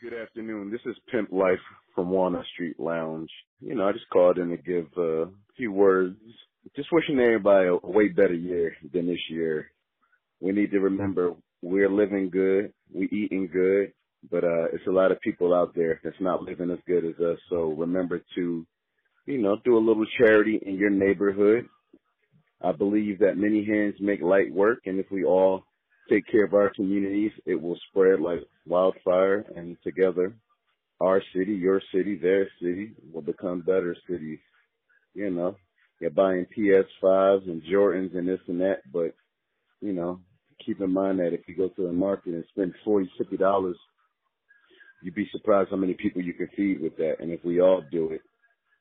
Good afternoon. This is Pimp Life from Walnut Street Lounge. You know, I just called in to give uh, a few words. Just wishing everybody a way better year than this year. We need to remember we're living good, we eating good, but uh it's a lot of people out there that's not living as good as us. So remember to, you know, do a little charity in your neighborhood. I believe that many hands make light work, and if we all take care of our communities, it will spread like wildfire, and together, our city, your city, their city will become better cities. You know, you're buying PS5s and Jordans and this and that, but you know, keep in mind that if you go to the market and spend forty, fifty dollars, you'd be surprised how many people you can feed with that. And if we all do it,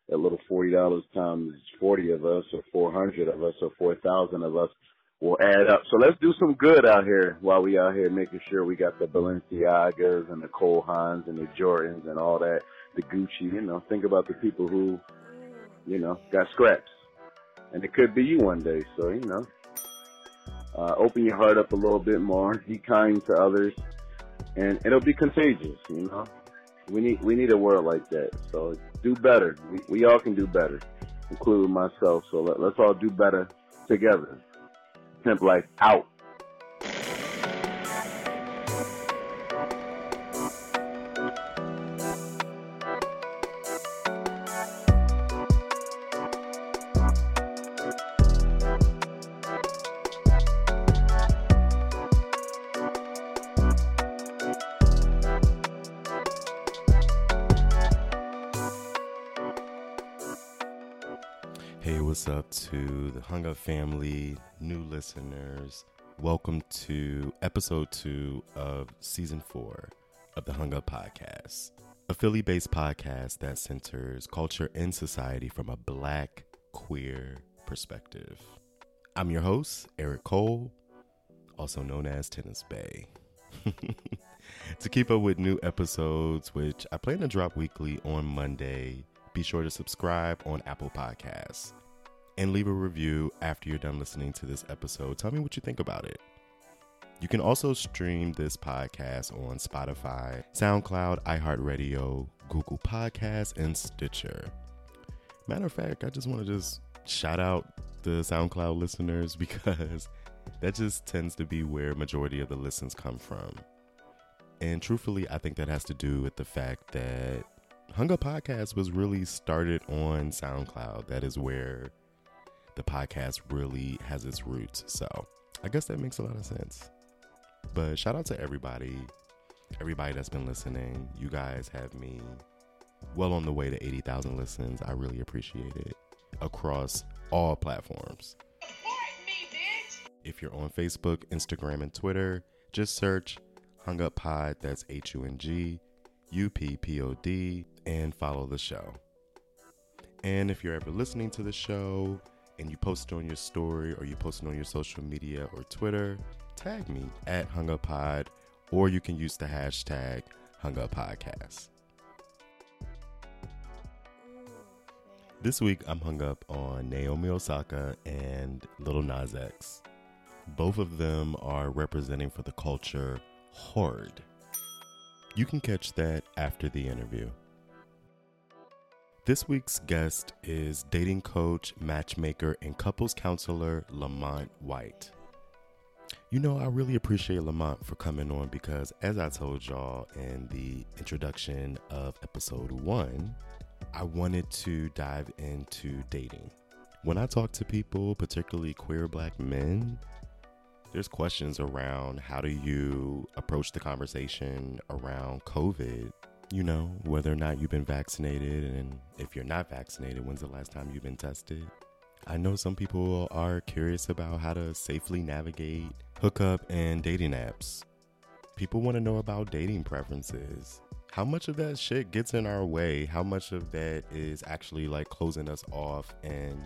that little forty dollars times forty of us, or four hundred of us, or four thousand of us, will add up. So let's do some good out here while we out here making sure we got the Balenciagas and the Cole Haans and the Jordans and all that, the Gucci. You know, think about the people who, you know, got scraps, and it could be you one day. So you know, uh, open your heart up a little bit more. Be kind to others, and it'll be contagious. You know, we need we need a world like that. So do better. We, we all can do better, including myself. So let, let's all do better together. Pimp Life out. What's up to the Hung Up family, new listeners? Welcome to episode two of season four of the Hung Up Podcast, a Philly based podcast that centers culture and society from a black, queer perspective. I'm your host, Eric Cole, also known as Tennis Bay. to keep up with new episodes, which I plan to drop weekly on Monday, be sure to subscribe on Apple Podcasts and leave a review after you're done listening to this episode. Tell me what you think about it. You can also stream this podcast on Spotify, SoundCloud, iHeartRadio, Google Podcasts, and Stitcher. Matter of fact, I just want to just shout out the SoundCloud listeners because that just tends to be where majority of the listens come from. And truthfully, I think that has to do with the fact that Hung Up Podcast was really started on SoundCloud. That is where the podcast really has its roots. So I guess that makes a lot of sense. But shout out to everybody, everybody that's been listening. You guys have me well on the way to 80,000 listens. I really appreciate it across all platforms. Support me, bitch! if you're on Facebook, Instagram, and Twitter, just search Hung Up Pod, that's H U N G U P P O D, and follow the show. And if you're ever listening to the show, and you post it on your story or you post it on your social media or Twitter, tag me at Hung Up Pod, or you can use the hashtag Hung Up Podcast. This week, I'm hung up on Naomi Osaka and Lil Nas X. Both of them are representing for the culture hard. You can catch that after the interview. This week's guest is dating coach, matchmaker, and couples counselor Lamont White. You know, I really appreciate Lamont for coming on because, as I told y'all in the introduction of episode one, I wanted to dive into dating. When I talk to people, particularly queer black men, there's questions around how do you approach the conversation around COVID you know, whether or not you've been vaccinated, and if you're not vaccinated, when's the last time you've been tested? I know some people are curious about how to safely navigate hookup and dating apps. People want to know about dating preferences. How much of that shit gets in our way? How much of that is actually like closing us off and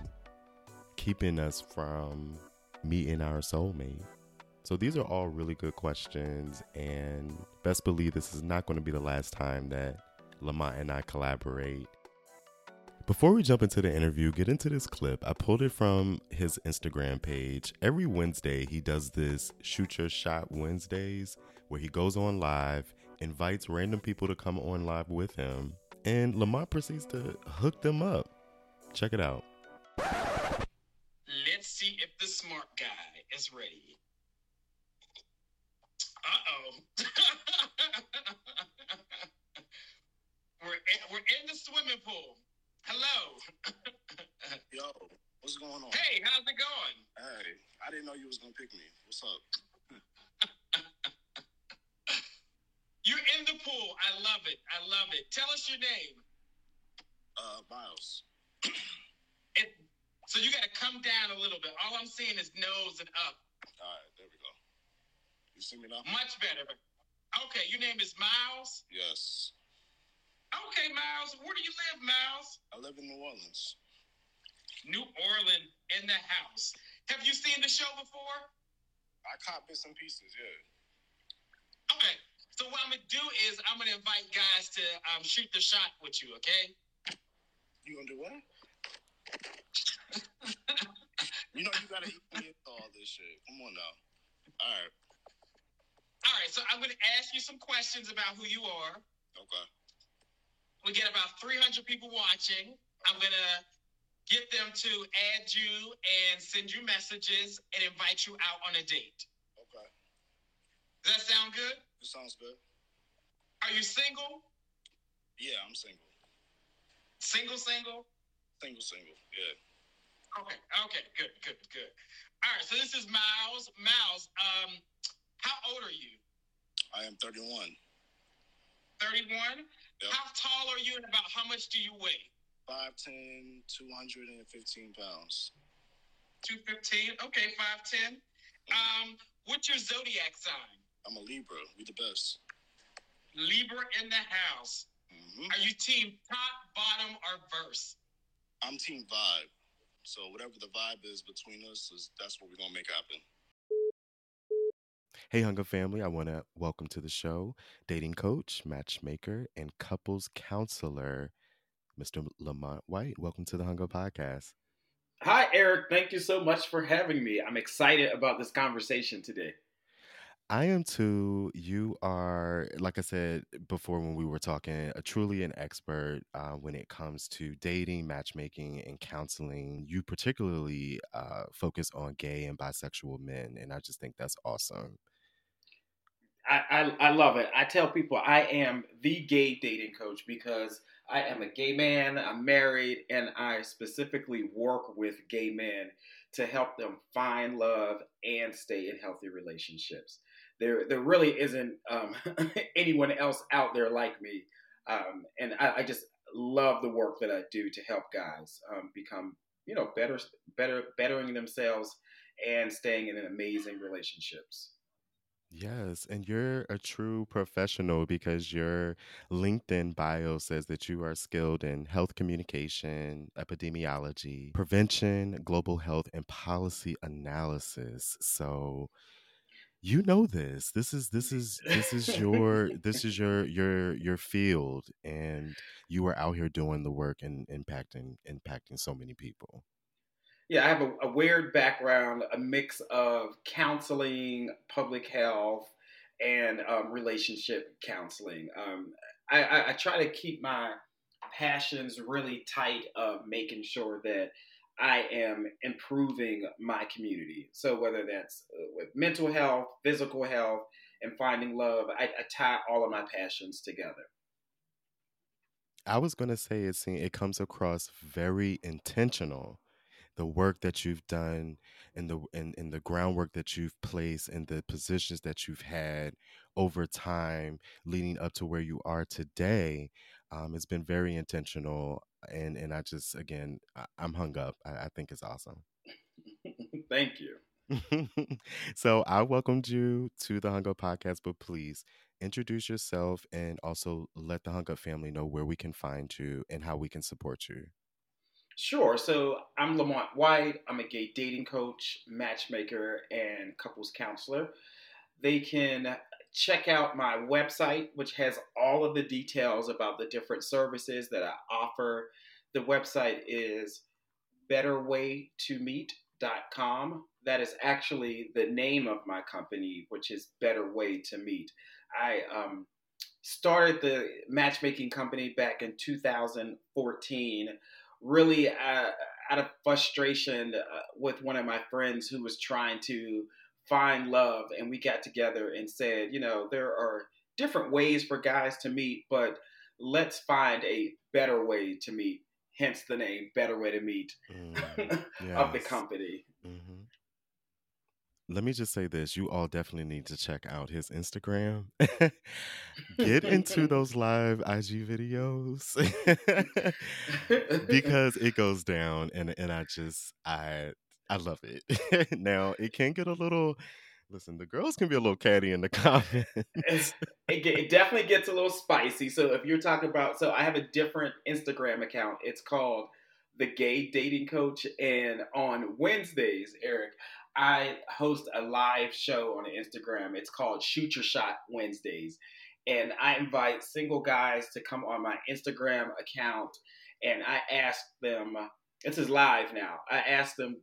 keeping us from meeting our soulmate? So these are all really good questions, and best believe this is not going to be the last time that Lamont and I collaborate. Before we jump into the interview, get into this clip. I pulled it from his Instagram page. Every Wednesday, he does this Shoot Your Shot Wednesdays where he goes on live invites random people to come on live with him, and Lamont proceeds to hook them up. Check it out. Let's see if the smart guy is ready. Uh oh. we're, in, we're in the swimming pool. Hello. Yo, what's going on? Hey, how's it going? Hey, I didn't know you was gonna pick me. What's up? You're in the pool. I love it. I love it. Tell us your name. Uh, Miles. It, so you got to come down a little bit. All I'm seeing is nose and up. All right, there we go. You see me now? Much better. Okay, your name is Miles. Yes. Okay, Miles. Where do you live, Miles? I live in New Orleans. New Orleans in the house. Have you seen the show before? I caught bits and pieces. Yeah. Okay. So what I'm gonna do is I'm gonna invite guys to um, shoot the shot with you. Okay. You gonna do what? you know you gotta eat all this shit. Come on now. All right. All right. So I'm gonna ask you some questions about who you are. Okay. We get about 300 people watching. I'm gonna get them to add you and send you messages and invite you out on a date. Okay. Does that sound good? It sounds good. Are you single? Yeah, I'm single. Single, single? Single, single. Yeah. Okay, okay, good, good, good. All right, so this is Miles. Miles, um, how old are you? I am 31. 31? Yep. How tall are you and about how much do you weigh? 5'10", 215 pounds. 215? Okay, 5'10. Um, what's your zodiac sign? I'm a Libra. We the best. Libra in the house. hmm Are you team top, bottom, or verse? I'm team vibe. So whatever the vibe is between us, is that's what we're gonna make happen. Hey, Hung Up family, I want to welcome to the show dating coach, matchmaker, and couples counselor, Mr. Lamont White. Welcome to the Hung Up Podcast. Hi, Eric. Thank you so much for having me. I'm excited about this conversation today. I am too. You are, like I said before when we were talking, a truly an expert uh, when it comes to dating, matchmaking, and counseling. You particularly uh, focus on gay and bisexual men, and I just think that's awesome. I, I, love it. I tell people I am the gay dating coach because I am a gay man, I'm married, and I specifically work with gay men to help them find love and stay in healthy relationships. There, there really isn't um, anyone else out there like me, um, and I, I, just love the work that I do to help guys um, become, you know, better, better, bettering themselves and staying in amazing relationships. Yes, and you're a true professional because your LinkedIn bio says that you are skilled in health communication, epidemiology, prevention, global health, and policy analysis. So you know this. This is this is this is your this is your your your field and you are out here doing the work and impacting impacting so many people yeah, I have a, a, weird background, a mix of counseling, public health, and um, relationship counseling. Um, I, I, I, try to keep my passions really tight of making sure that I am improving my community. So whether that's uh, with mental health, physical health, and finding love, I, I tie all of my passions together. I was going to say it, seems it comes across very intentional the work that you've done and the and, and the groundwork that you've placed and the positions that you've had over time leading up to where you are today um, it's been very intentional and and i just again I, am hung up. I, I think it's awesome. Thank you. So i welcomed you to the hung up podcast but please introduce yourself and also let the hung up family know where we can find you and how we can support you Sure. So I'm Lamont White. I'm a gay dating coach, matchmaker, and couples counselor. They can check out my website, which has all of the details about the different services that I offer. The website is betterwaytomeet.com. That is actually the name of my company, which is Better Way to Meet. I um, started the matchmaking company back in 2014, really uh, out of frustration uh, with one of my friends who was trying to find love. And we got together and said, you know, there are different ways for guys to meet, but let's find a better way to meet. Hence the name, Better Way to Meet, mm, yes. of the company. Mm-hmm let me just say this you all definitely need to check out his instagram. Get into those live ig videos because it goes down and and i just i i love it. Now it can get a little listen the girls can be a little catty in the comments. It, it definitely gets a little spicy. So if you're talking about so i have a different instagram account. It's called the gay dating coach and on wednesdays eric I host a live show on Instagram. It's called Shoot Your Shot Wednesdays. And I invite single guys to come on my Instagram account and I ask them, this is live now, I ask them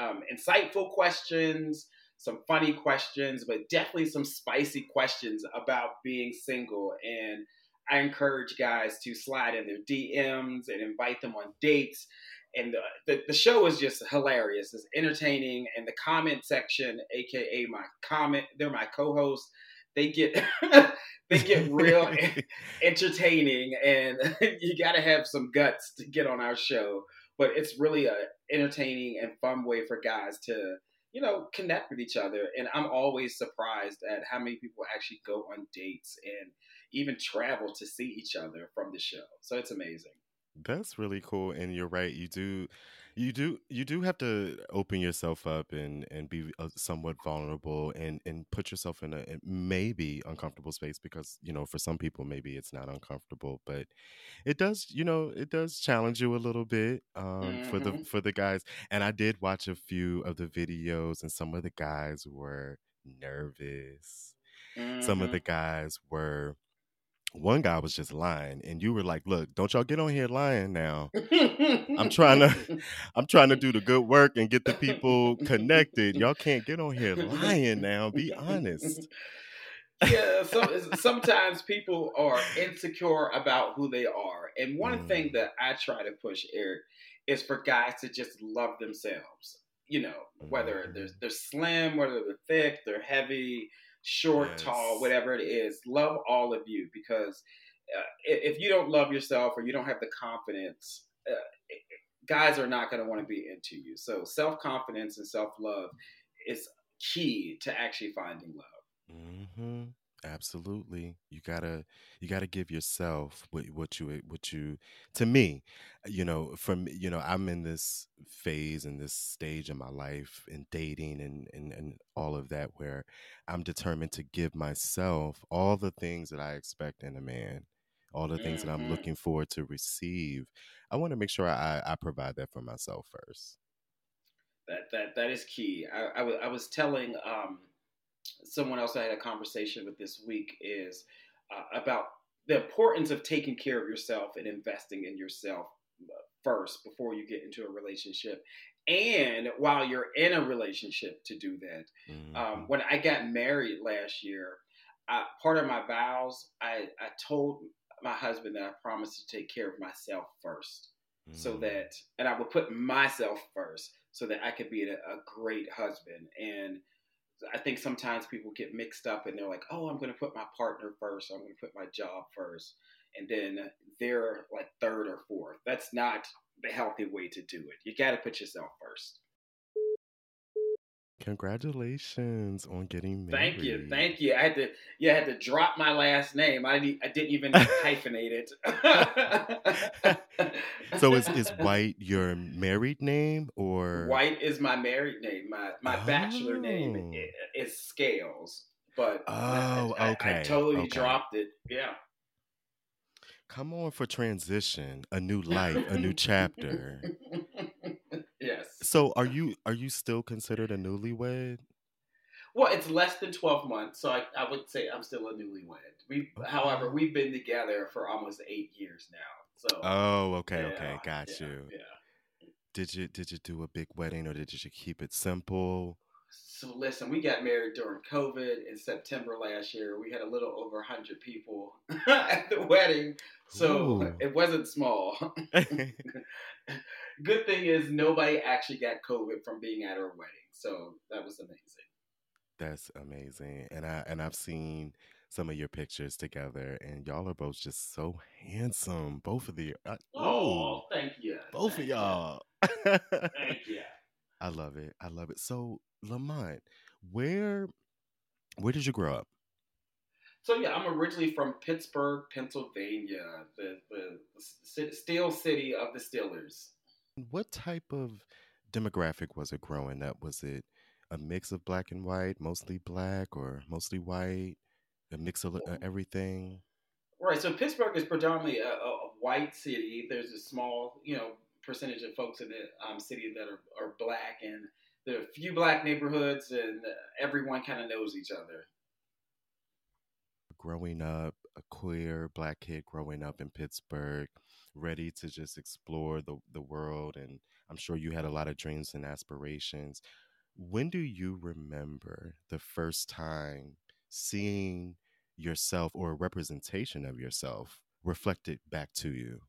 um, insightful questions, some funny questions, but definitely some spicy questions about being single. And I encourage guys to slide in their DMs and invite them on dates and the, the, the, show is just hilarious. It's entertaining, and the comment section, aka my comment, they're my co-hosts. They get they get real entertaining, and you got to have some guts to get on our show. But it's really a entertaining and fun way for guys to you know connect with each other. And I'm always surprised at how many people actually go on dates and even travel to see each other from the show. So it's amazing. That's really cool, and you're right. You do, you do, you do have to open yourself up and and be uh, somewhat vulnerable and and put yourself in a maybe uncomfortable space because you know for some people maybe it's not uncomfortable, but it does. You know, it does challenge you a little bit um, mm-hmm. for the mm-hmm. for the guys. And I did watch a few of the videos, and some of the guys were nervous. Mm-hmm. Some of mm-hmm. the guys were one guy was just lying and you were like look don't y'all get on here lying now. I'm trying to i'm trying to do the good work and get the people connected. Y'all can't get on here lying now. Be honest. Yeah sometimes people are insecure about who they are and one mm. thing that i try to push eric is for guys to just love themselves you know whether they're, they're slim whether they're thick they're heavy short, yes. tall, whatever it is. Love all of you because uh, if you don't love yourself or you don't have the confidence, uh, guys are not going to want to be into you. So self confidence and self love is key to actually finding love. Mm-hmm. Absolutely. You gotta you gotta give yourself what what you what you to me, you know, from you know, I'm in this phase and this stage in my life and dating and, and and all of that where I'm determined to give myself all the things that I expect in a man, all the things that I'm mm-hmm. looking forward to receive. I want to make sure I, I provide that for myself first. That that that is key. I, I, w- I was telling um someone else I had a conversation with this week is uh, about the importance of taking care of yourself and investing in yourself uh, first before you get into a relationship and while you're in a relationship to do that um, mm-hmm. um, when i got married last year I, part of my vows I, I told my husband that i promised to take care of myself 1st mm-hmm. so that and i would put myself first so that i could be a, a great husband and I think sometimes people get mixed up and they're like, oh, I'm going to put my partner first, I'm going to put my job first, and then they're like third or fourth. That's not the healthy way to do it. You got to put yourself first. Congratulations on getting married. Thank you, thank you. I had to, yeah, I had to drop my last name. I didn't, I didn't even hyphenate it. so is is White your married name or White is my married name. My my oh. bachelor name oh. is Scales, but oh, I, okay, I, I totally okay. dropped it. Yeah. Come on for transition, a new life, a new chapter. Yes. So are you are you still considered a newlywed? Well, it's less than twelve months, so I, I would say I'm still a newlywed. We, okay. however, we've been together for almost eight years now. So. Oh, okay, yeah, okay, got yeah, you. Yeah. Did you did you do a big wedding or did you keep it simple? So listen, we got married during COVID in September last year. We had a little over 100 people at the wedding, so Ooh. it wasn't small. Good thing is nobody actually got COVID from being at our wedding, so that was amazing. That's amazing. And I and I've seen some of your pictures together and y'all are both just so handsome. Both of the uh, Oh, thank you. both Thank of you. y'all. Thank you. I love it. I love it. So, Lamont, where where did you grow up? So yeah, I'm originally from Pittsburgh, Pennsylvania, the the, the steel city of the Steelers. What type of demographic was it growing up? Was it a mix of black and white, mostly black or mostly white, a mix of uh, everything? Right. So Pittsburgh is predominantly a, a, a white city. There's a small, you know, percentage of folks in the um, city that are, are black, and there are a few black neighborhoods, and everyone kind of knows each other. Growing up, a queer black kid growing up in Pittsburgh, ready to just explore the, the world, and I'm sure you had a lot of dreams and aspirations. When do you remember the first time seeing yourself or a representation of yourself reflected back to you?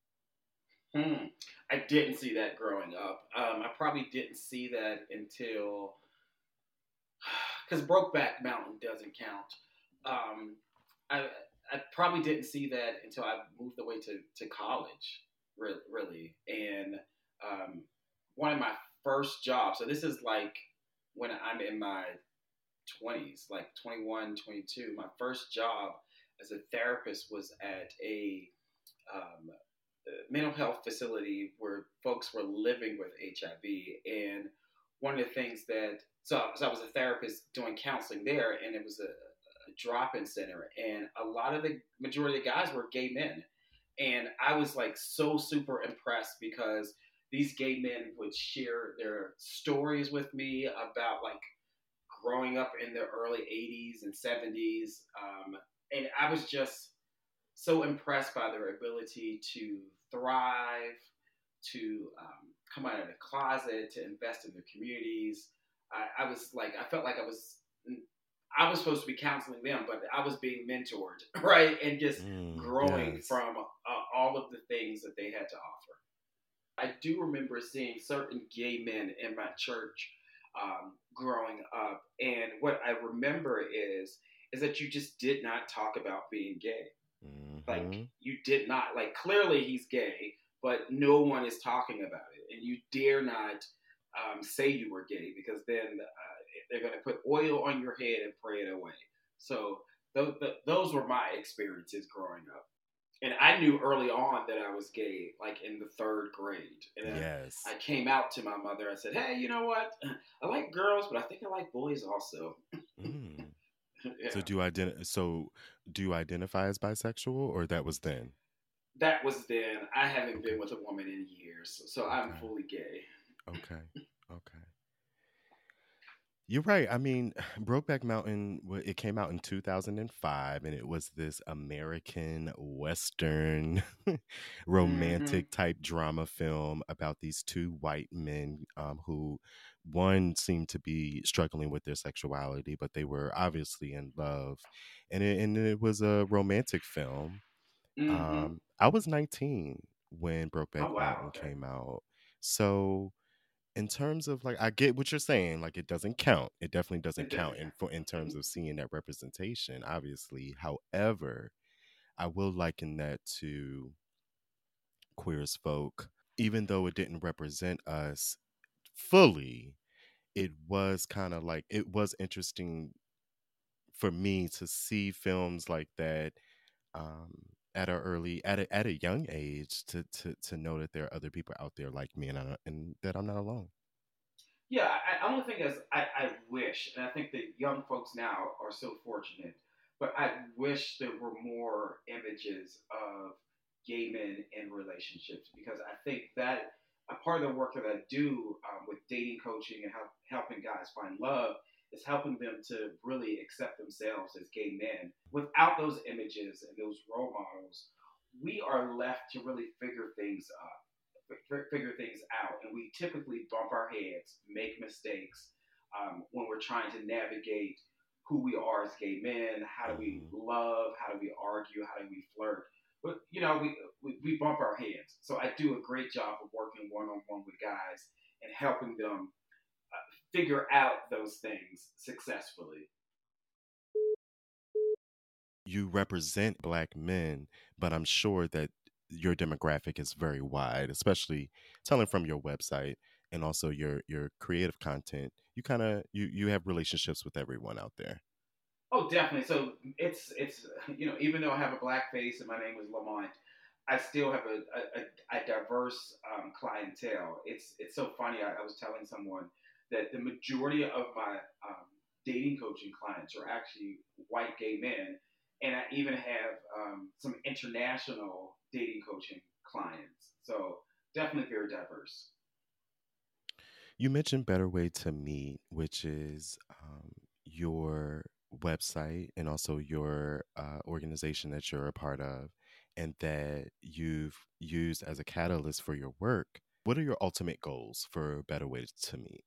Hmm. I didn't see that growing up. Um, I probably didn't see that until because Brokeback Mountain doesn't count. Um, I I probably didn't see that until I moved away to to college, really. And um, one of my first jobs. So this is like when I'm in my 20s, like 21, 22. My first job as a therapist was at a um, mental health facility where folks were living with HIV. And one of the things that, so, so I was a therapist doing counseling there, and it was a, a drop in center. And a lot of the majority of the guys were gay men. And I was like so super impressed because these gay men would share their stories with me about like growing up in the early 80s and 70s. Um, and I was just so impressed by their ability to thrive, to um, come out of the closet, to invest in their communities. I, I, was like, I felt like I was, I was supposed to be counseling them, but I was being mentored, right, and just Mm, growing yes. from uh, all of the things that they had to offer. I do remember seeing certain gay men in my church um, growing up, and what I remember is is that you just did not talk about being gay. Like Mhm. you did not like clearly he's gay, but no one is talking about it, and you dare not um, say you were gay because then uh, they're going to put oil on your head and pray it away. So th- th- those were my experiences growing up, and I knew early on that I was gay, like in the third grade, and I- yes. I came out to my mother. I said, "Hey, you know what? I like girls, but I think I like boys also." Mm. Yeah. So do you identi- So do you identify as bisexual, or that was then? that was then. I haven't been with a woman in years, so I'm fully gay. Okay. Okay. You're right. I mean, Brokeback Mountain, it came out in 2005 and it was this American Western romantic type drama film about these two white men um, who, one seemed to be struggling with their sexuality, but they were obviously in love. And it, and it was a romantic film. Mhm. Um, I was 19 when Brokeback Oh, wow, Mountain came out. So, in terms of like, I get what you're saying. Like, it doesn't count. It definitely doesn't count in for in terms of seeing that representation. Obviously, however, I will liken that to queer as folk. Even though it didn't represent us fully, it was kind of like it was interesting for me to see films like that um, at a early at a, at a young age to to to know that there are other people out there like me and I, and that I'm not alone. Yeah, I, I only thing is I, I wish, and I think that young folks now are so fortunate, but I wish there were more images of gay men in relationships because I think that a part of the work that I do um, with dating coaching and help, helping guys find love is helping them to really accept themselves as gay men. Without those images and those role models, we are left to really figure things up, figure things out, and we typically bump our heads, make mistakes, um, when we're trying to navigate who we are as gay men. How do we Mm-hmm. love? How do we argue? How do we flirt? But you know, we, we we bump our heads. So I do a great job of working one on one with guys and helping them figure out those things successfully. You represent black men, but I'm sure that your demographic is very wide, especially telling from your website and also your your creative content. You kind of you you have relationships with everyone out there. Oh, definitely. So it's it's you know even though I have a black face and my name is Lamont, I still have a a, a diverse um, clientele. It's it's so funny. I, I was telling someone that the majority of my um, dating coaching clients are actually white gay men, and I even have um, some international dating coaching clients. So definitely very diverse. You mentioned Better Way to Meet, which is um, your website and also your uh, organization that you're a part of, and that you've used as a catalyst for your work. What are your ultimate goals for Better Way to Meet?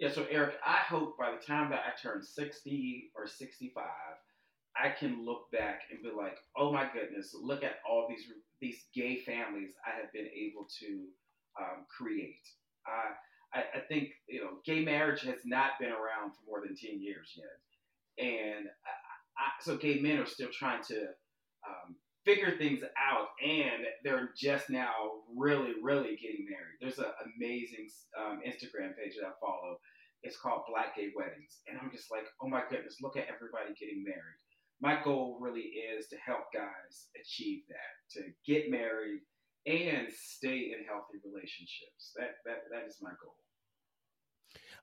Yeah, so Eric, I hope by the time that I turn 60 or 65, I can look back and be like, oh my goodness, look at all these these gay families I have been able to um, create. Uh, I, I think you know, gay marriage has not been around for more than 10 years yet, and I, I, so gay men are still trying to um, figure things out, and they're just now really, really getting married. There's an amazing um, Instagram page that I follow. It's called Black Gay Weddings, and I'm just like, oh my goodness, look at everybody getting married. My goal really is to help guys achieve that, to get married and stay in healthy relationships. That that that is my goal.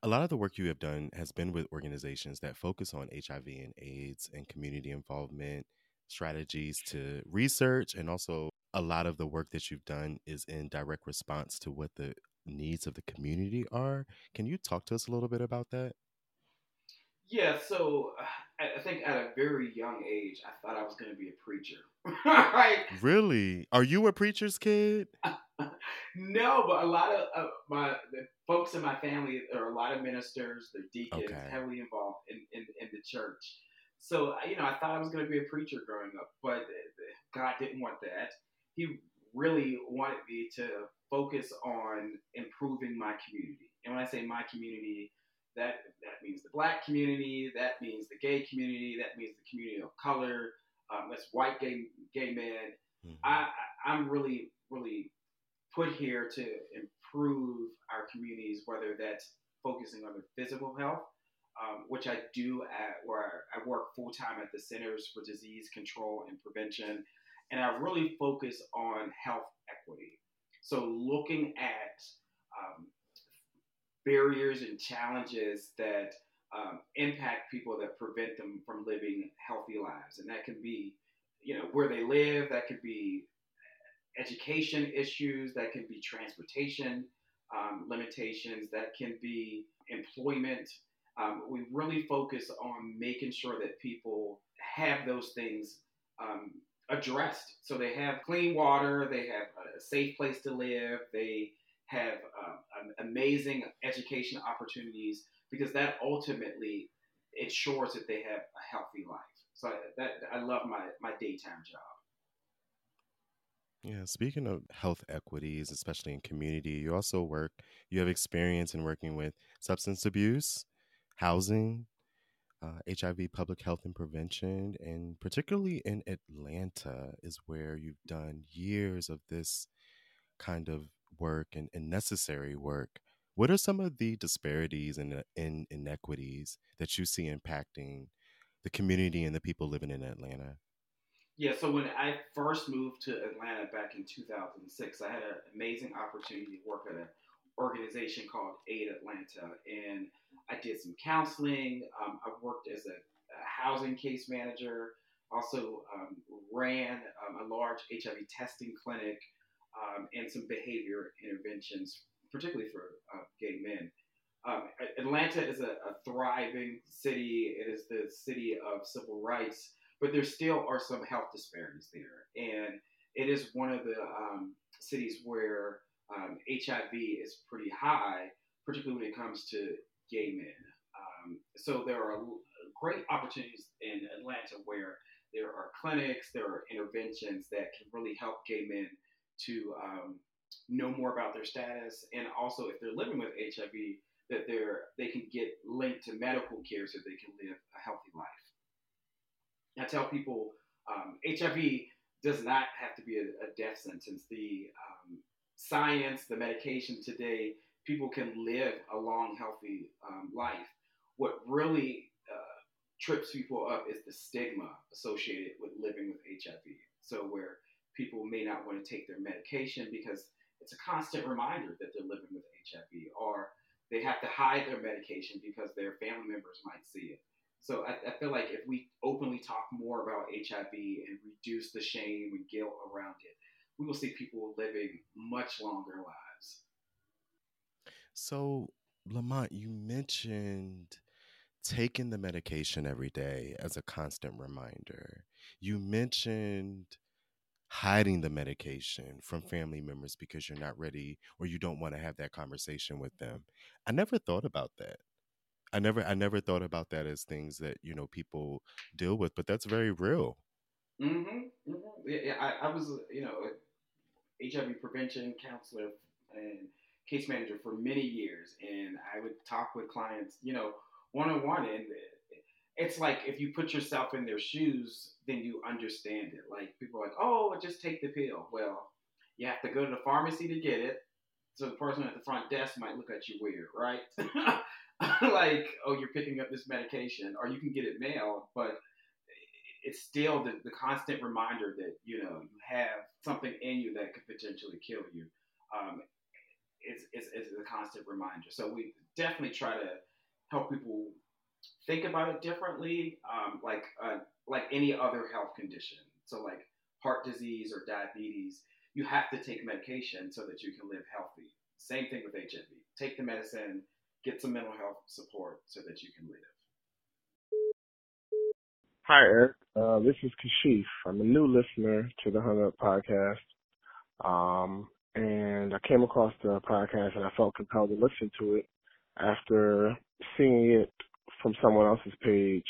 A lot of the work you have done has been with organizations that focus on HIV and AIDS and community involvement strategies to research and also a lot of the work that you've done is in direct response to what the needs of the community are. Can you talk to us a little bit about that? Yeah, so uh, I think at a very young age, I thought I was going to be a preacher. right? Really? Are you a preacher's kid? no, but a lot of uh, my the folks in my family are a lot of ministers, they're deacons, Okay. heavily involved in, in, in the church. So, you know, I thought I was going to be a preacher growing up, but uh, God didn't want that. He really wanted me to focus on improving my community. And when I say my community, that that means the black community, that means the gay community, that means the community of color, um, that's white gay gay men. Mhm. I, I I'm really really put here to improve our communities, whether that's focusing on their physical health, um, which I do at where I work full time at the Centers for Disease Control and Prevention, and I really focus on health equity. So looking at um, barriers and challenges that um, impact people that prevent them from living healthy lives, and that can be, you know, where they live. That could be education issues. That can be transportation um, limitations. That can be employment. Um, we really focus on making sure that people have those things um, addressed. So they have clean water, they have a safe place to live, they have um, amazing education opportunities because that ultimately ensures that they have a healthy life. So that I love my my daytime job. Yeah, speaking of health equities, especially in community, you also work, you have experience in working with substance abuse, housing, uh, HIV, public health and prevention, and particularly in Atlanta is where you've done years of this kind of work and, and necessary work. What are some of the disparities and in, inequities that you see impacting the community and the people living in Atlanta? Yeah, so when I first moved to Atlanta back in 2006, I had an amazing opportunity to work at an organization called Aid Atlanta, and I did some counseling. Um, I worked as a, a housing case manager, also um, ran um, a large HIV testing clinic, um, and some behavior interventions, particularly for uh, gay men. Um, Atlanta is a, a thriving city. It is the city of civil rights but there still are some health disparities there. And it is one of the um, cities where um, HIV is pretty high, particularly when it comes to gay men. Um, so there are great opportunities in Atlanta where there are clinics, there are interventions that can really help gay men to um, know more about their status, and also if they're living with HIV, that they're they can get linked to medical care so they can live a healthy life. I tell people um, HIV does not have to be a, a death sentence. The um, science, the medication today, people can live a long, healthy um, life. What really uh, trips people up is the stigma associated with living with HIV. So, where people may not want to take their medication because it's a constant reminder that they're living with HIV, or they have to hide their medication because their family members might see it. So I, I, feel like if we openly talk more about HIV and reduce the shame and guilt around it, we will see people living much longer lives. So, Lamont, you mentioned taking the medication every day as a constant reminder. You mentioned hiding the medication from family members because you're not ready or you don't want to have that conversation with them. I never thought about that. I never I never thought about that as things that, you know, people deal with, but that's very real. Mhm. Mm-hmm. Yeah, I, I was, you know, HIV prevention counselor and case manager for many years and I would talk with clients, you know, one on one and it's like if you put yourself in their shoes, then you understand it. Like people are like, oh, just take the pill. Well, you have to go to the pharmacy to get it. So the person at the front desk might look at you weird, right? like, oh, you're picking up this medication, or you can get it mailed, but it's still the, the constant reminder that you know you have something in you that could potentially kill you. Um, it's, it's, it's a constant reminder. So we definitely try to help people think about it differently, um, like uh, like any other health condition. So like heart disease or diabetes, you have to take medication so that you can live healthy. Same thing with HIV. Take the medicine, get some mental health support so that you can live. Hi, Eric. Uh, this is Kashif. I'm a new listener to the Hung Up podcast. Um, and I came across the podcast and I felt compelled to listen to it after seeing it from someone else's page,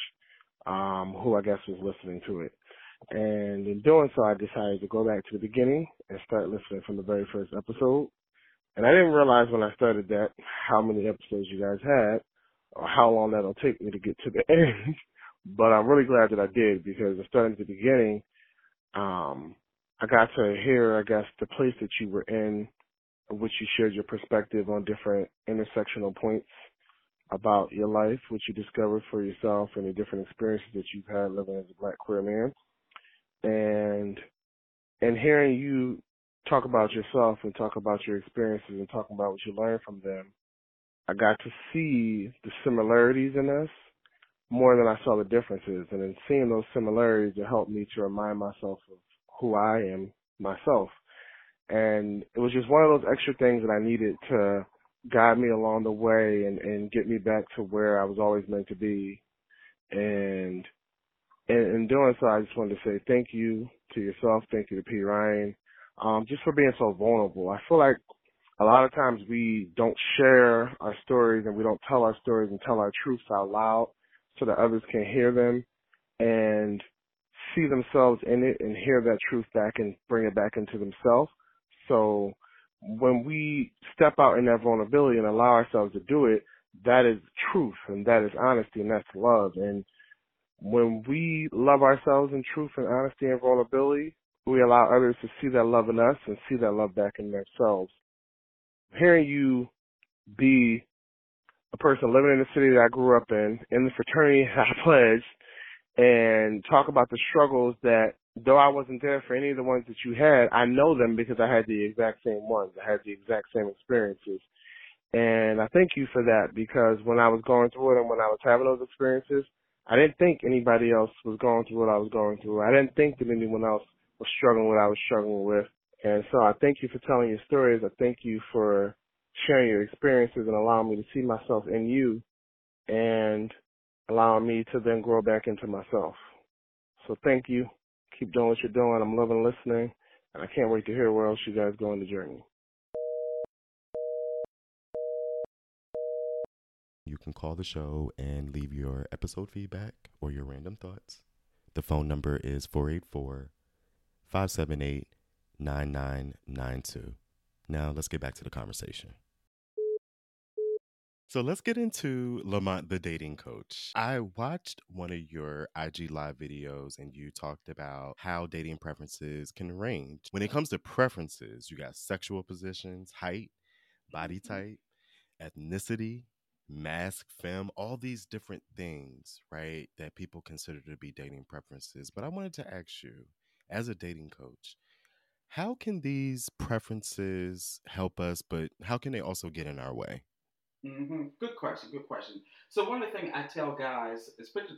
um, who I guess was listening to it. And in doing so, I decided to go back to the beginning and start listening from the very first episode. And I didn't realize when I started that how many episodes you guys had or how long that'll take me to get to the end. But I'm really glad that I did because starting at the beginning, um, I got to hear, I guess, the place that you were in, which you shared your perspective on different intersectional points about your life, what you discovered for yourself, and the different experiences that you've had living as a black queer man. And and hearing you talk about yourself and talk about your experiences and talking about what you learned from them, I got to see the similarities in us more than I saw the differences. And in seeing those similarities, it helped me to remind myself of who I am myself. And it was just one of those extra things that I needed to guide me along the way and, and get me back to where I was always meant to be. And in, in doing so, I just wanted to say thank you to yourself. Thank you to P. Ryan, um, just for being so vulnerable. I feel like a lot of times we don't share our stories and we don't tell our stories and tell our truths out loud so that others can hear them and see themselves in it and hear that truth back and bring it back into themselves. So when we step out in that vulnerability and allow ourselves to do it, that is truth and that is honesty and that's love. And when we love ourselves in truth and honesty and vulnerability, we allow others to see that love in us and see that love back in themselves. Hearing you be a person living in the city that I grew up in, in the fraternity that I pledged, and talk about the struggles that though I wasn't there for any of the ones that you had, I know them because I had the exact same ones. I had the exact same experiences. And I thank you for that because when I was going through it and when I was having those experiences, I didn't think anybody else was going through what I was going through. I didn't think that anyone else was struggling what I was struggling with. And so I thank you for telling your stories. I thank you for sharing your experiences and allowing me to see myself in you and allowing me to then grow back into myself. So thank you. Keep doing what you're doing. I'm loving listening, and I can't wait to hear where else you guys go in the journey. You can call the show and leave your episode feedback or your random thoughts. The phone number is 484 578 9992. Now, let's get back to the conversation. So let's get into Lamont, the dating coach. I watched one of your IG live videos and you talked about how dating preferences can range. When it comes to preferences, you got sexual positions, height, body Mm-hmm. type, ethnicity, masc, femme, all these different things, right, that people consider to be dating preferences. But I wanted to ask you, as a dating coach, how can these preferences help us, but how can they also get in our way? hmm Good question. Good question. So one of the things I tell guys,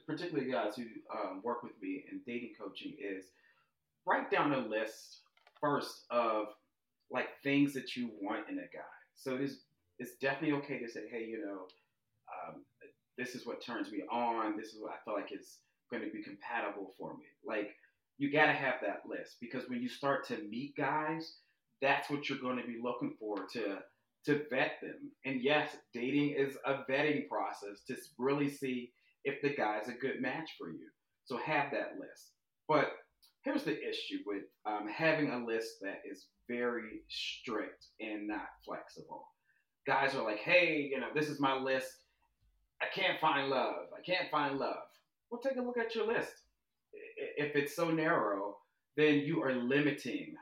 particularly guys who um, work with me in dating coaching, is write down a list first of like things that you want in a guy. So it is it's definitely okay to say, hey, you know, um, this is what turns me on. This is what I feel like is going to be compatible for me. Like you got to have that list because when you start to meet guys, that's what you're going to be looking for to to vet them. And yes, dating is a vetting process to really see if the guy's a good match for you. So have that list. But here's the issue with um, having a list that is very strict and not flexible. Guys are like, hey, you know, this is my list. I can't find love. I can't find love. Well, take a look at your list. If it's so narrow, then you are limiting,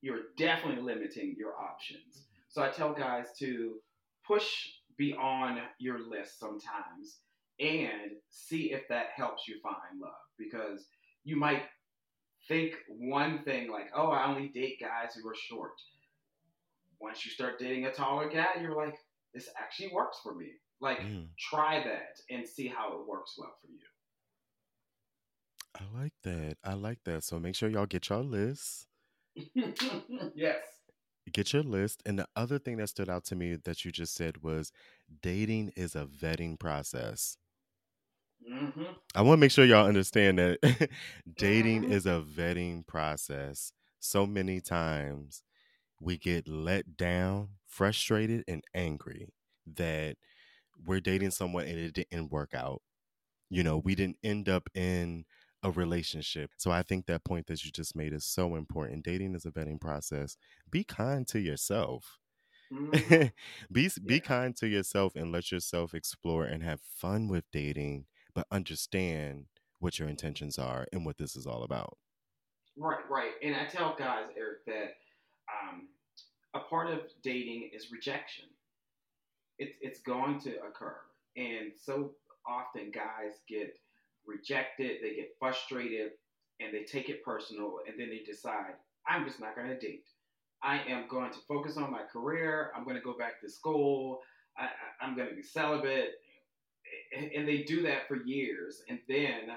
you're definitely limiting your options. So I tell guys to push beyond your list sometimes and see if that helps you find love because you might think one thing like, oh, I only date guys who are short. Once you start dating a taller guy, you're like, this actually works for me. Like, Mm, try that and see how it works well for you. I like that. I like that. So make sure y'all get your list. yes. Get your list. And the other thing that stood out to me that you just said was dating is a vetting process. hmm I want to make sure y'all understand that dating Mhm. is a vetting process. So many times we get let down, frustrated, and angry that we're dating someone and it didn't work out. You know, we didn't end up in a relationship. So I think that point that you just made is so important. Dating is a vetting process. Be kind to yourself. Mhm. be be kind to yourself and let yourself explore and have fun with dating, but understand what your intentions are and what this is all about. Right, right. And I tell guys, Eric, that um, a part of dating is rejection. It's it's going to occur, and so often guys get rejected, they get frustrated, and they take it personal, and then they decide, I'm just not going to date. I am going to focus on my career. I'm going to go back to school. I, I'm going to be celibate, and, and they do that for years, and then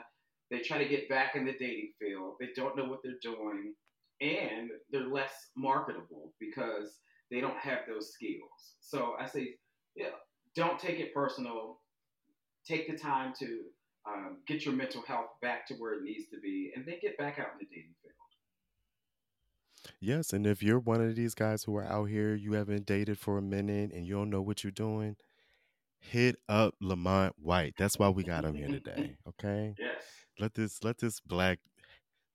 they try to get back in the dating field. They don't know what they're doing, and they're less marketable because they don't have those skills. So I say, yeah, don't take it personal. Take the time to um, get your mental health back to where it needs to be, and then get back out in the dating field. Yes, and if you're one of these guys who are out here, you haven't dated for a minute and you don't know what you're doing, hit up Lamont White. That's why we got him here today. Okay? Yes. Let this let this black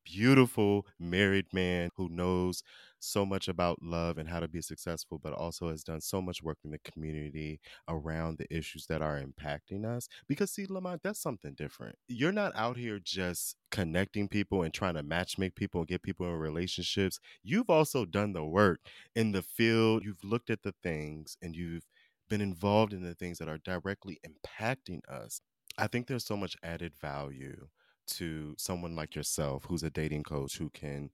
beautiful married man who knows so much about love and how to be successful, but also has done so much work in the community around the issues that are impacting us. Because, see, Lamont, that's something different. You're not out here just connecting people and trying to match make people and get people in relationships. You've also done the work in the field. You've looked at the things and you've been involved in the things that are directly impacting us. I think there's so much added value to someone like yourself who's a dating coach who can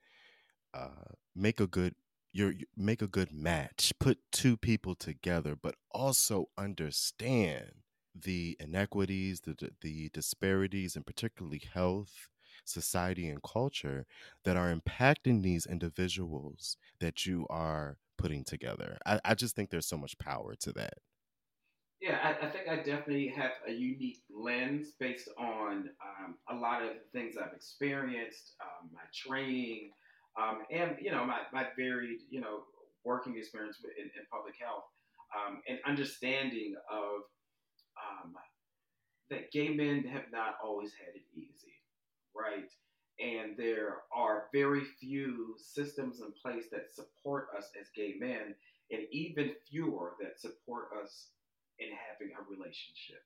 uh, make a good your make a good match put two people together but also understand the inequities the the disparities and particularly health society and culture that are impacting these individuals that you are putting together. I, I just think there's so much power to that Yeah, I, I think I definitely have a unique lens based on um, a lot of the things I've experienced, um, my training, um, and you know my, my varied you know working experience in, in public health, um, and understanding of um, that gay men have not always had it easy, right? And there are very few systems in place that support us as gay men, and even fewer that support us in having a relationship.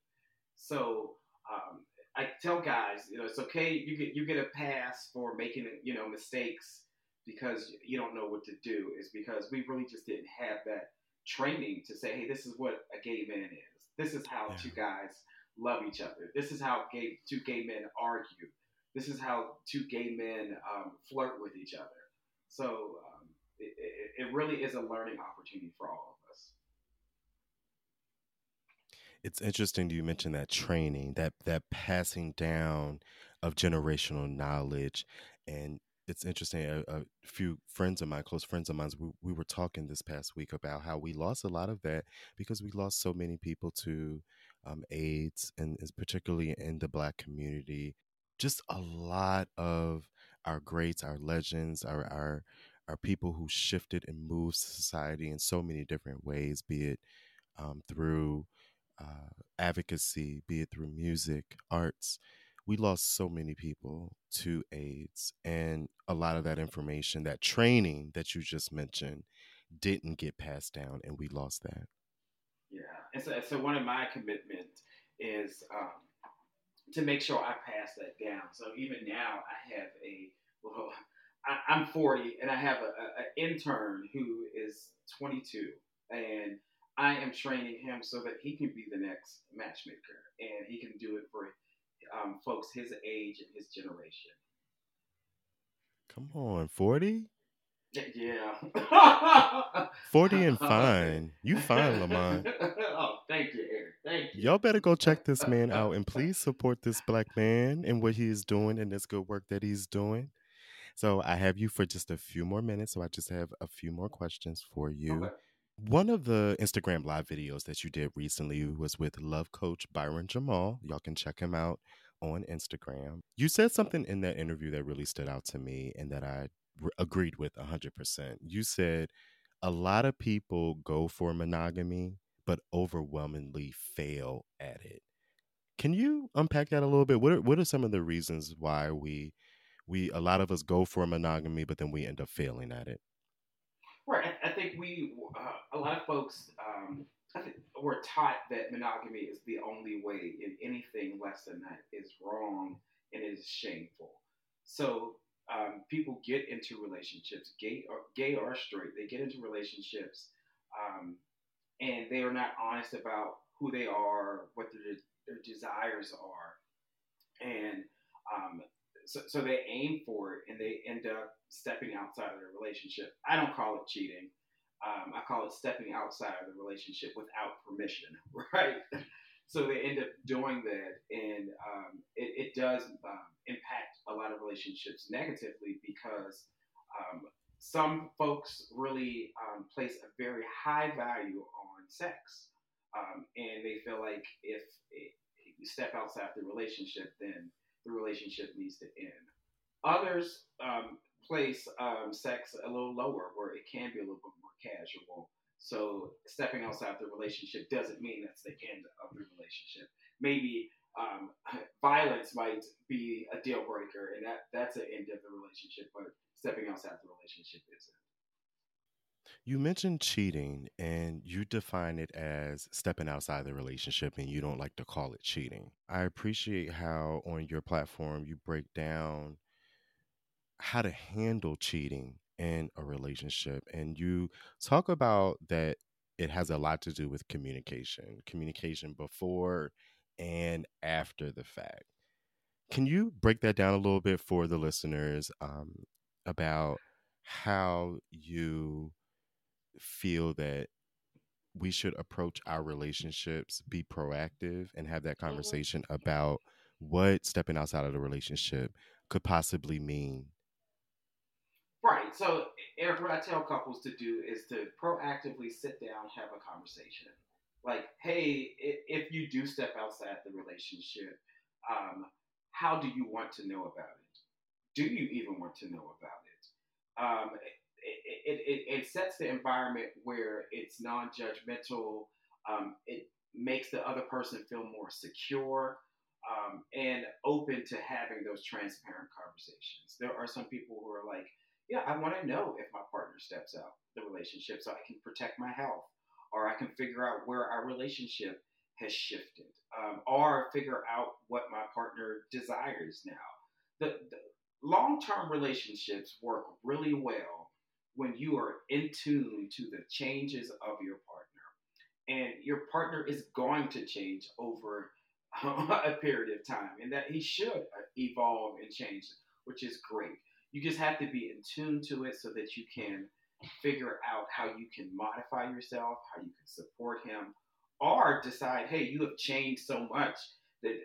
So um, I tell guys, you know, it's okay. You get you get a pass for making you know mistakes because you don't know what to do. Is because we really just didn't have that training to say, hey, this is what a gay man is. This is how yeah. two guys love each other. This is how gay two gay men argue. This is how two gay men um, flirt with each other. So um, it, it, it really is a learning opportunity for all of us. It's interesting you mentioned that training, that that passing down of generational knowledge, and it's interesting. A, a, few friends of mine, close friends of mine, we, we were talking this past week about how we lost a lot of that because we lost so many people to um, AIDS, and particularly in the Black community. Just a lot of our greats, our legends, our our our people who shifted and moved society in so many different ways, be it um, through uh, advocacy, be it through music, arts. We lost so many people to AIDS, and a lot of that information, that training that you just mentioned, didn't get passed down, and we lost that. Yeah, and so, so one of my commitments is um, to make sure I pass that down. So even now, I have a well, I, am 40, and I have an intern who is 22, and I am training him so that he can be the next matchmaker, and he can do it for um, folks his age and his generation. Come on, 40? Yeah. 40 and fine. You fine, Lamont. oh, thank you, Eric. Thank you. Y'all better go check this man out and please support this black man and what he is doing and this good work that he's doing. So I have you for just a few more minutes. So I just have a few more questions for you. Okay. One of the Instagram live videos that you did recently was with Love Coach Byron Jamal. Y'all can check him out on Instagram. You said something in that interview that really stood out to me and that I re- agreed with 100%. You said a lot of people go for monogamy, but overwhelmingly fail at it. Can you unpack that a little bit? What are, what are some of the reasons why we we a lot of us go for monogamy, but then we end up failing at it? Right. I, think we uh, a lot of folks um, I taught that monogamy is the only way, and anything less than that is wrong and is shameful. So um, people get into relationships, gay or gay or straight, they get into relationships, um, and they are not honest about who they are, what their their desires are, and um, so, so they aim for it, and they end up stepping outside of their relationship. I don't call it cheating. Um, I call it stepping outside of the relationship without permission, right? so they end up doing that, and um, it, it, does um, impact a lot of relationships negatively because um, some folks really um, place a very high value on sex, um, and they feel like if, if you step outside the relationship, then the relationship needs to end. Others place um, sex a little lower, where it can be a little bit casual. So stepping outside the relationship doesn't mean that's the end of the relationship. Maybe um, violence might be a deal breaker, and that that's the end of the relationship. But stepping outside the relationship isn't. You mentioned cheating, and you define it as stepping outside the relationship, and you don't like to call it cheating. I appreciate how on your platform you break down how to handle cheating in a relationship. And you talk about that it has a lot to do with communication, communication before and after the fact. Can you break that down a little bit for the listeners um, about how you feel that we should approach our relationships, be proactive, and have that mm-hmm. conversation about what stepping outside of the relationship could possibly mean So, Eric, what I tell couples to do is to proactively sit down, have a conversation. Like, hey, if you do step outside the relationship, um, how do you want to know about it? Do you even want to know about it? Um, it, it, it, it, sets the environment where it's non judgmental. Um, it, makes the other person feel more secure um, and open to having those transparent conversations. There are some people who are like, yeah, I want to know if my partner steps out the relationship so I can protect my health or I can figure out where our relationship has shifted um, or figure out what my partner desires now. The, the long term relationships work really well when you are in tune to the changes of your partner. And your partner is going to change over a period of time, and that he should uh, evolve and change, which is great. You just have to be in tune to it so that you can figure out how you can modify yourself, how you can support him, or decide, hey, you have changed so much that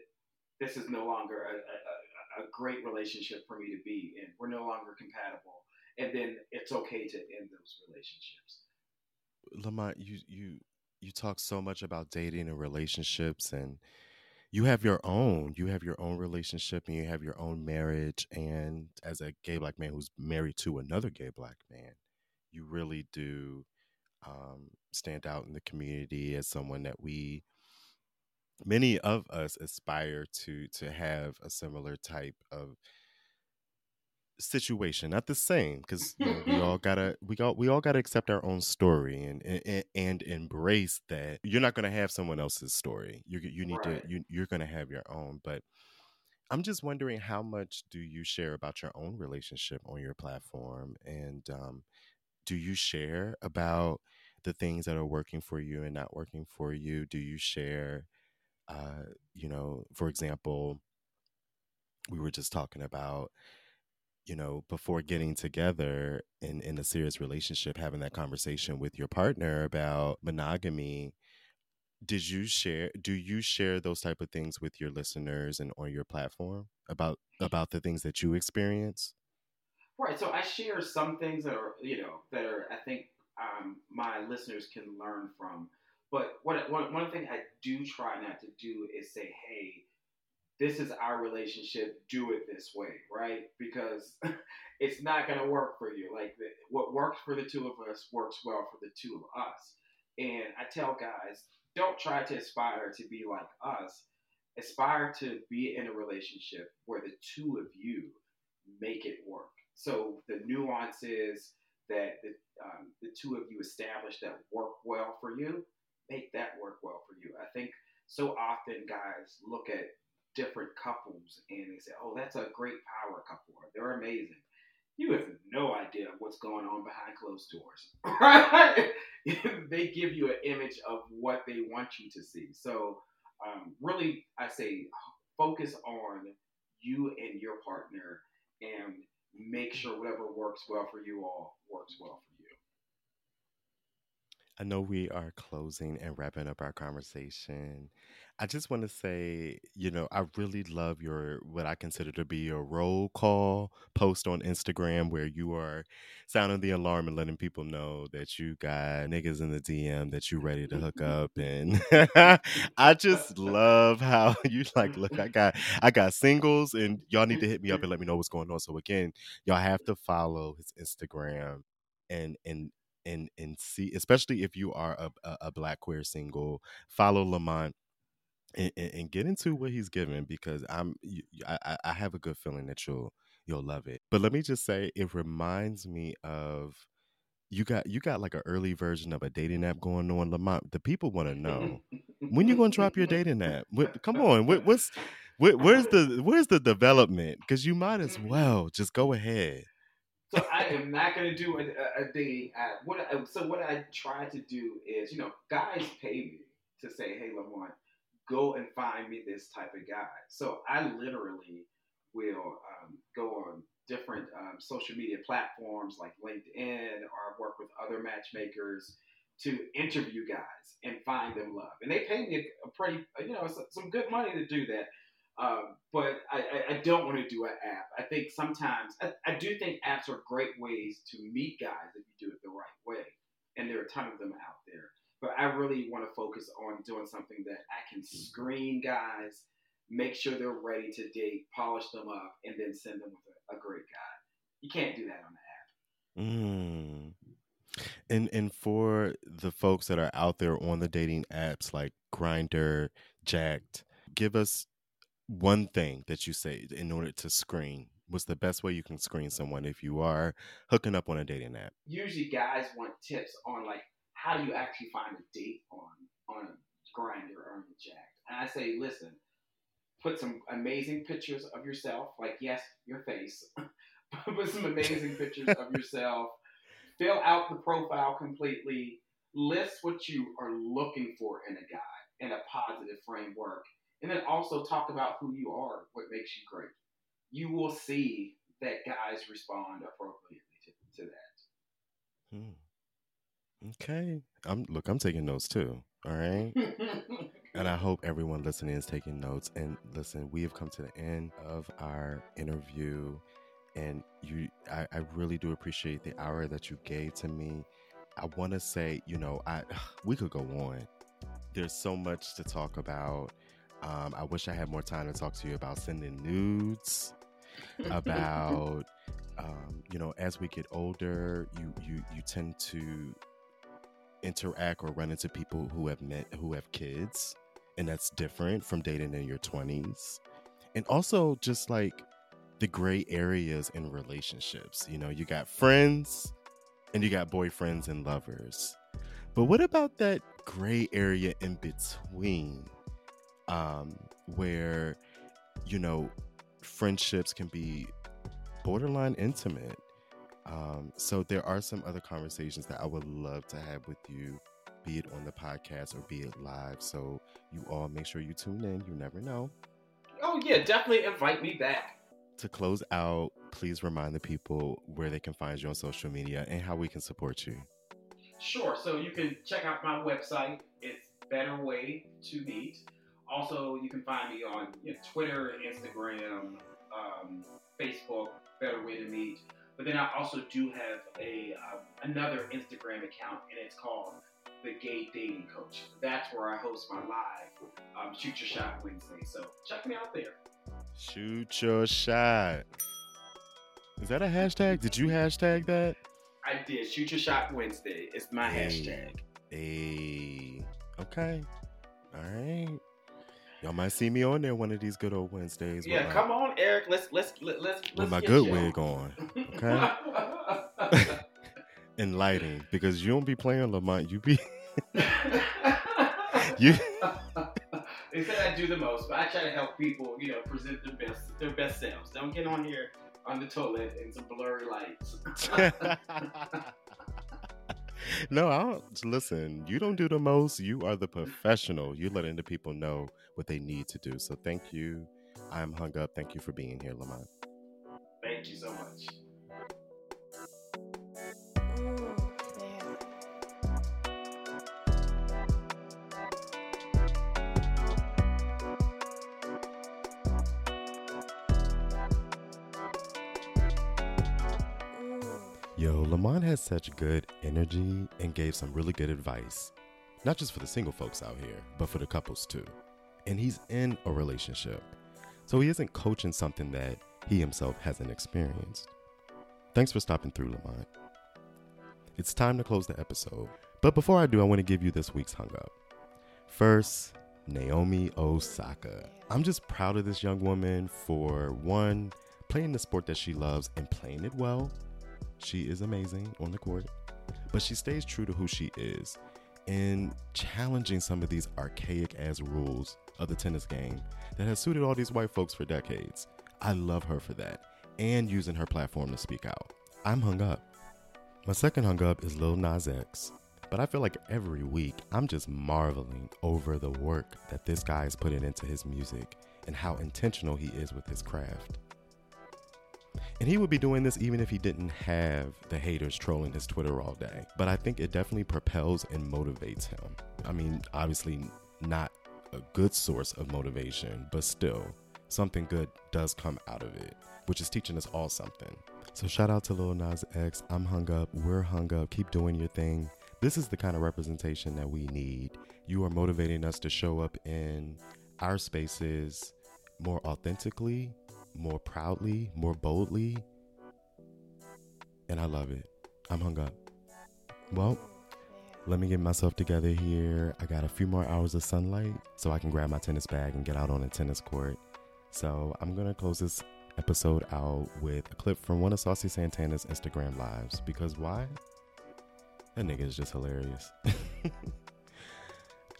this is no longer a, a, a great relationship for me to be in. We're no longer compatible. And then it's okay to end those relationships. Lamont, you you you talk so much about dating and relationships and you have your own you have your own relationship and you have your own marriage and as a gay black man who's married to another gay black man you really do um, stand out in the community as someone that we many of us aspire to to have a similar type of situation not the same because you know, we all gotta we all we all gotta accept our own story and and, and embrace that. You're not gonna have someone else's story. You you need right. to you, you're gonna have your own but i'm just wondering how much do you share about your own relationship on your platform? And um, do you share about the things that are working for you and not working for you? Do you share uh, you know for example we were just talking about you know, before getting together in, in a serious relationship, having that conversation with your partner about monogamy, did you share do you share those type of things with your listeners and on your platform about about the things that you experience? Right. So I share some things that are, you know, that are I think um, my listeners can learn from. But what one, one thing I do try not to do is say, hey, this is our relationship, do it this way, right? Because it's not going to work for you. Like the, what works for the two of us works well for the two of us. And I tell guys, don't try to aspire to be like us. Aspire to be in a relationship where the two of you make it work. So the nuances that the, um, the two of you establish that work well for you, make that work well for you. I think so often guys look at different couples and they say, oh, that's a great power couple, they're amazing. You have no idea what's going on behind closed doors, they give you an image of what they want you to see. So, um, really, I say focus on you and your partner and make sure whatever works well for you all works well for you. I know we are closing and wrapping up our conversation. I just want to say, you know, I really love your what I consider to be a roll call post on Instagram where you are sounding the alarm and letting people know that you got niggas in the DM that you ready to hook up and I just love how you like look I got I got singles and y'all need to hit me up and let me know what's going on. So again, y'all have to follow his Instagram and and and and see especially if you are a, a, a black queer single follow lamont and, and, get into what he's giving because I'm I, I have a good feeling that you'll you'll love it. But let me just say, it reminds me of you got you got like an early version of a dating app going on, Lamont. The people want to know when you gonna drop your dating app. What, come on, what, what's what, where's the where's the development? Because you might as well just go ahead. So I am not going to do a, a, dating app. What so what I try to do is, you know, guys pay me to say, "Hey, Lamont, go and find me this type of guy. So I literally will um, go on different um, social media platforms like LinkedIn or work with other matchmakers to interview guys and find them love. And they pay me a pretty, you know, some good money to do that. Um, but I, I, don't want to do an app. I think sometimes, I, I do think apps are great ways to meet guys if you do it the right way. And there are a ton of them out there. But I really want to focus on doing something that I can screen guys, make sure they're ready to date, polish them up, and then send them with a, a great guy. You can't do that on the app. Mm. And and for the folks that are out there on the dating apps like Grindr, Jack'd, give us one thing that you say in order to screen. What's the best way you can screen someone if you are hooking up on a dating app? Usually, guys want tips on like how do you actually find a date on on Grindr or on the Jack'd. And I say, listen, put some amazing pictures of yourself, like yes, your face. put some amazing pictures of yourself. Fill out the profile completely. List what you are looking for in a guy in a positive framework. And then also talk about who you are, what makes you great. You will see that guys respond appropriately to, to that. Hmm. Okay. I'm look, I'm taking notes too. All right. and I hope everyone listening is taking notes. And listen, we have come to the end of our interview and you I, I really do appreciate the hour that you gave to me i want to say you know i we could go on there's so much to talk about um, i wish i had more time to talk to you about sending nudes about um, you know as we get older you you you tend to interact or run into people who have met who have kids and that's different from dating in your 20s and also just like the gray areas in relationships. You know, you got friends and you got boyfriends and lovers. But what about that gray area in between um, where, you know, friendships can be borderline intimate? Um, so there are some other conversations that I would love to have with you, be it on the podcast or be it live. So you all make sure you tune in. You never know. Oh yeah, definitely invite me back to close out, please remind the people where they can find you on social media and how we can support you. Sure. So you can check out my website. It's Better Way to Meet. Also, you can find me on you know, Twitter, Instagram, um, Facebook, Better Way to Meet. But then I also do have a uh, another Instagram account, and it's called the Gay Dating Coach. That's where I host my live um, Shoot Your Shot Wednesday. So check me out there. Shoot your shot. Is that a hashtag? Did you hashtag that? I did. Shoot your shot Wednesday. It's my hey, hashtag. Hey. Okay. All right. Y'all might see me on there one of these good old Wednesdays. Yeah, come on, Eric. Let's let's let's let's. With my good you. wig on. Okay. and lighting because you don't be playing Lamont. You be. you. They said I do the most, but I try to help people, you know, present their best their best selves. Don't get on here on the toilet in some blurry lights. no, I don't listen. You don't do the most. You are the professional. You're letting the people know what they need to do. So thank you. I'm hung up. Thank you for being here, Lamont. Thank you so much. Lamont has such good energy and gave some really good advice. Not just for the single folks out here, but for the couples too. And he's in a relationship. So he isn't coaching something that he himself hasn't experienced. Thanks for stopping through, Lamont. It's time to close the episode. But before I do, I want to give you this week's hung up. First, Naomi Osaka. I'm just proud of this young woman for one, playing the sport that she loves and playing it well, she is amazing on the court, but she stays true to who she is in challenging some of these archaic ass rules of the tennis game that has suited all these white folks for decades. I love her for that and using her platform to speak out. I'm hung up. My second hung up is Lil Nas X, but I feel like every week I'm just marveling over the work that this guy is putting into his music and how intentional he is with his craft. And he would be doing this even if he didn't have the haters trolling his Twitter all day. But I think it definitely propels and motivates him. I mean, obviously, not a good source of motivation, but still, something good does come out of it, which is teaching us all something. So shout out to Lil Nas X. I'm hung up. We're hung up. Keep doing your thing. This is the kind of representation that we need. You are motivating us to show up in our spaces more authentically more proudly, more boldly. And I love it. I'm hung up. Well, let me get myself together here. I got a few more hours of sunlight so I can grab my tennis bag and get out on a tennis court. So I'm going to close this episode out with a clip from one of Saucy Santana's Instagram lives because why? That nigga is just hilarious.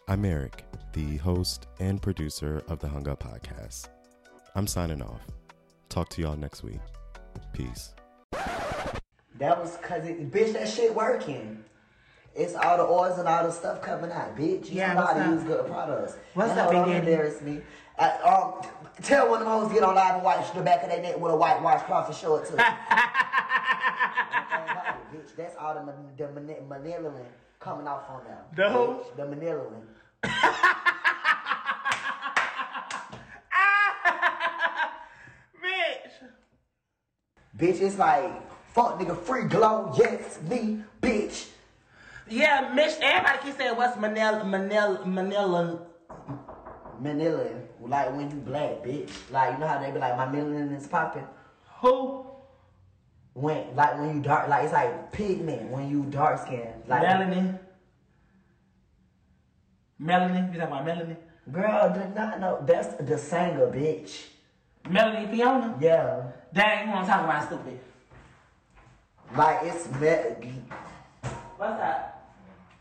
I'm Eric, the host and producer of the Hung Up Podcast. I'm signing off. Talk to y'all next week. Peace. That was cause it, bitch, that shit working. It's all the oils and all the stuff coming out, bitch. You Yeah, know how to use good products. What's And up, hold Big Daddy? embarrass me. Uh, um, tell one of them hoes get on live and watch the back of their neck with a white washcloth and show it to them. bitch, that's all the, man- the man- manila coming off on them. The who? Bitch, The manila. Bitch. Bitch, it's like, fuck nigga, free glow, yes, me, bitch. Yeah, Mitch, everybody keep saying what's Manila, Manila, Manila. Manila, like when you black, bitch. Like, you know how they be like, my melanin is popping? Who? When, like when you dark, like it's like pigment when you dark skin. Like, Melanie. Melanie, you talking about Melanie? Girl, did not know. That's the singer, bitch. Melanie Fiona? Yeah. Dang, you want to talk about stupid. Like it's me- What's that?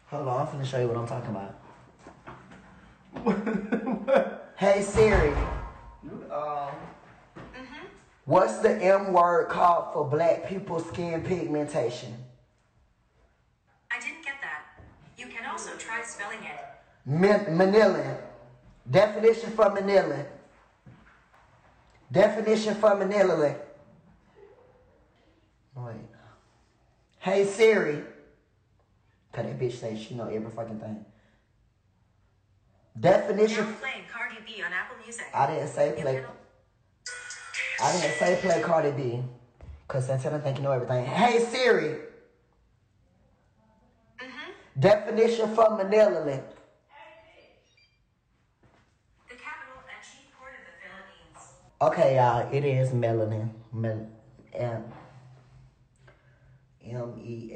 Hold on, I'm finna show you what I'm talking about. hey Siri. Um, What's the M word called for black people's skin pigmentation? I didn't get that. You can also try spelling it. Man- manilin. Definition for manilin. Definition for manilin. Wait. Hey Siri. Cause that bitch say she know every fucking thing. Definition. Now playing Cardi B on Apple Music. I didn't say play. I didn't say play Cardi B. Cause Santana think you know everything. Hey Siri. Mm-hmm. Definition for manilin. The capital and chief port of the Philippines. Okay, y'all, it is melanin. Mel- E.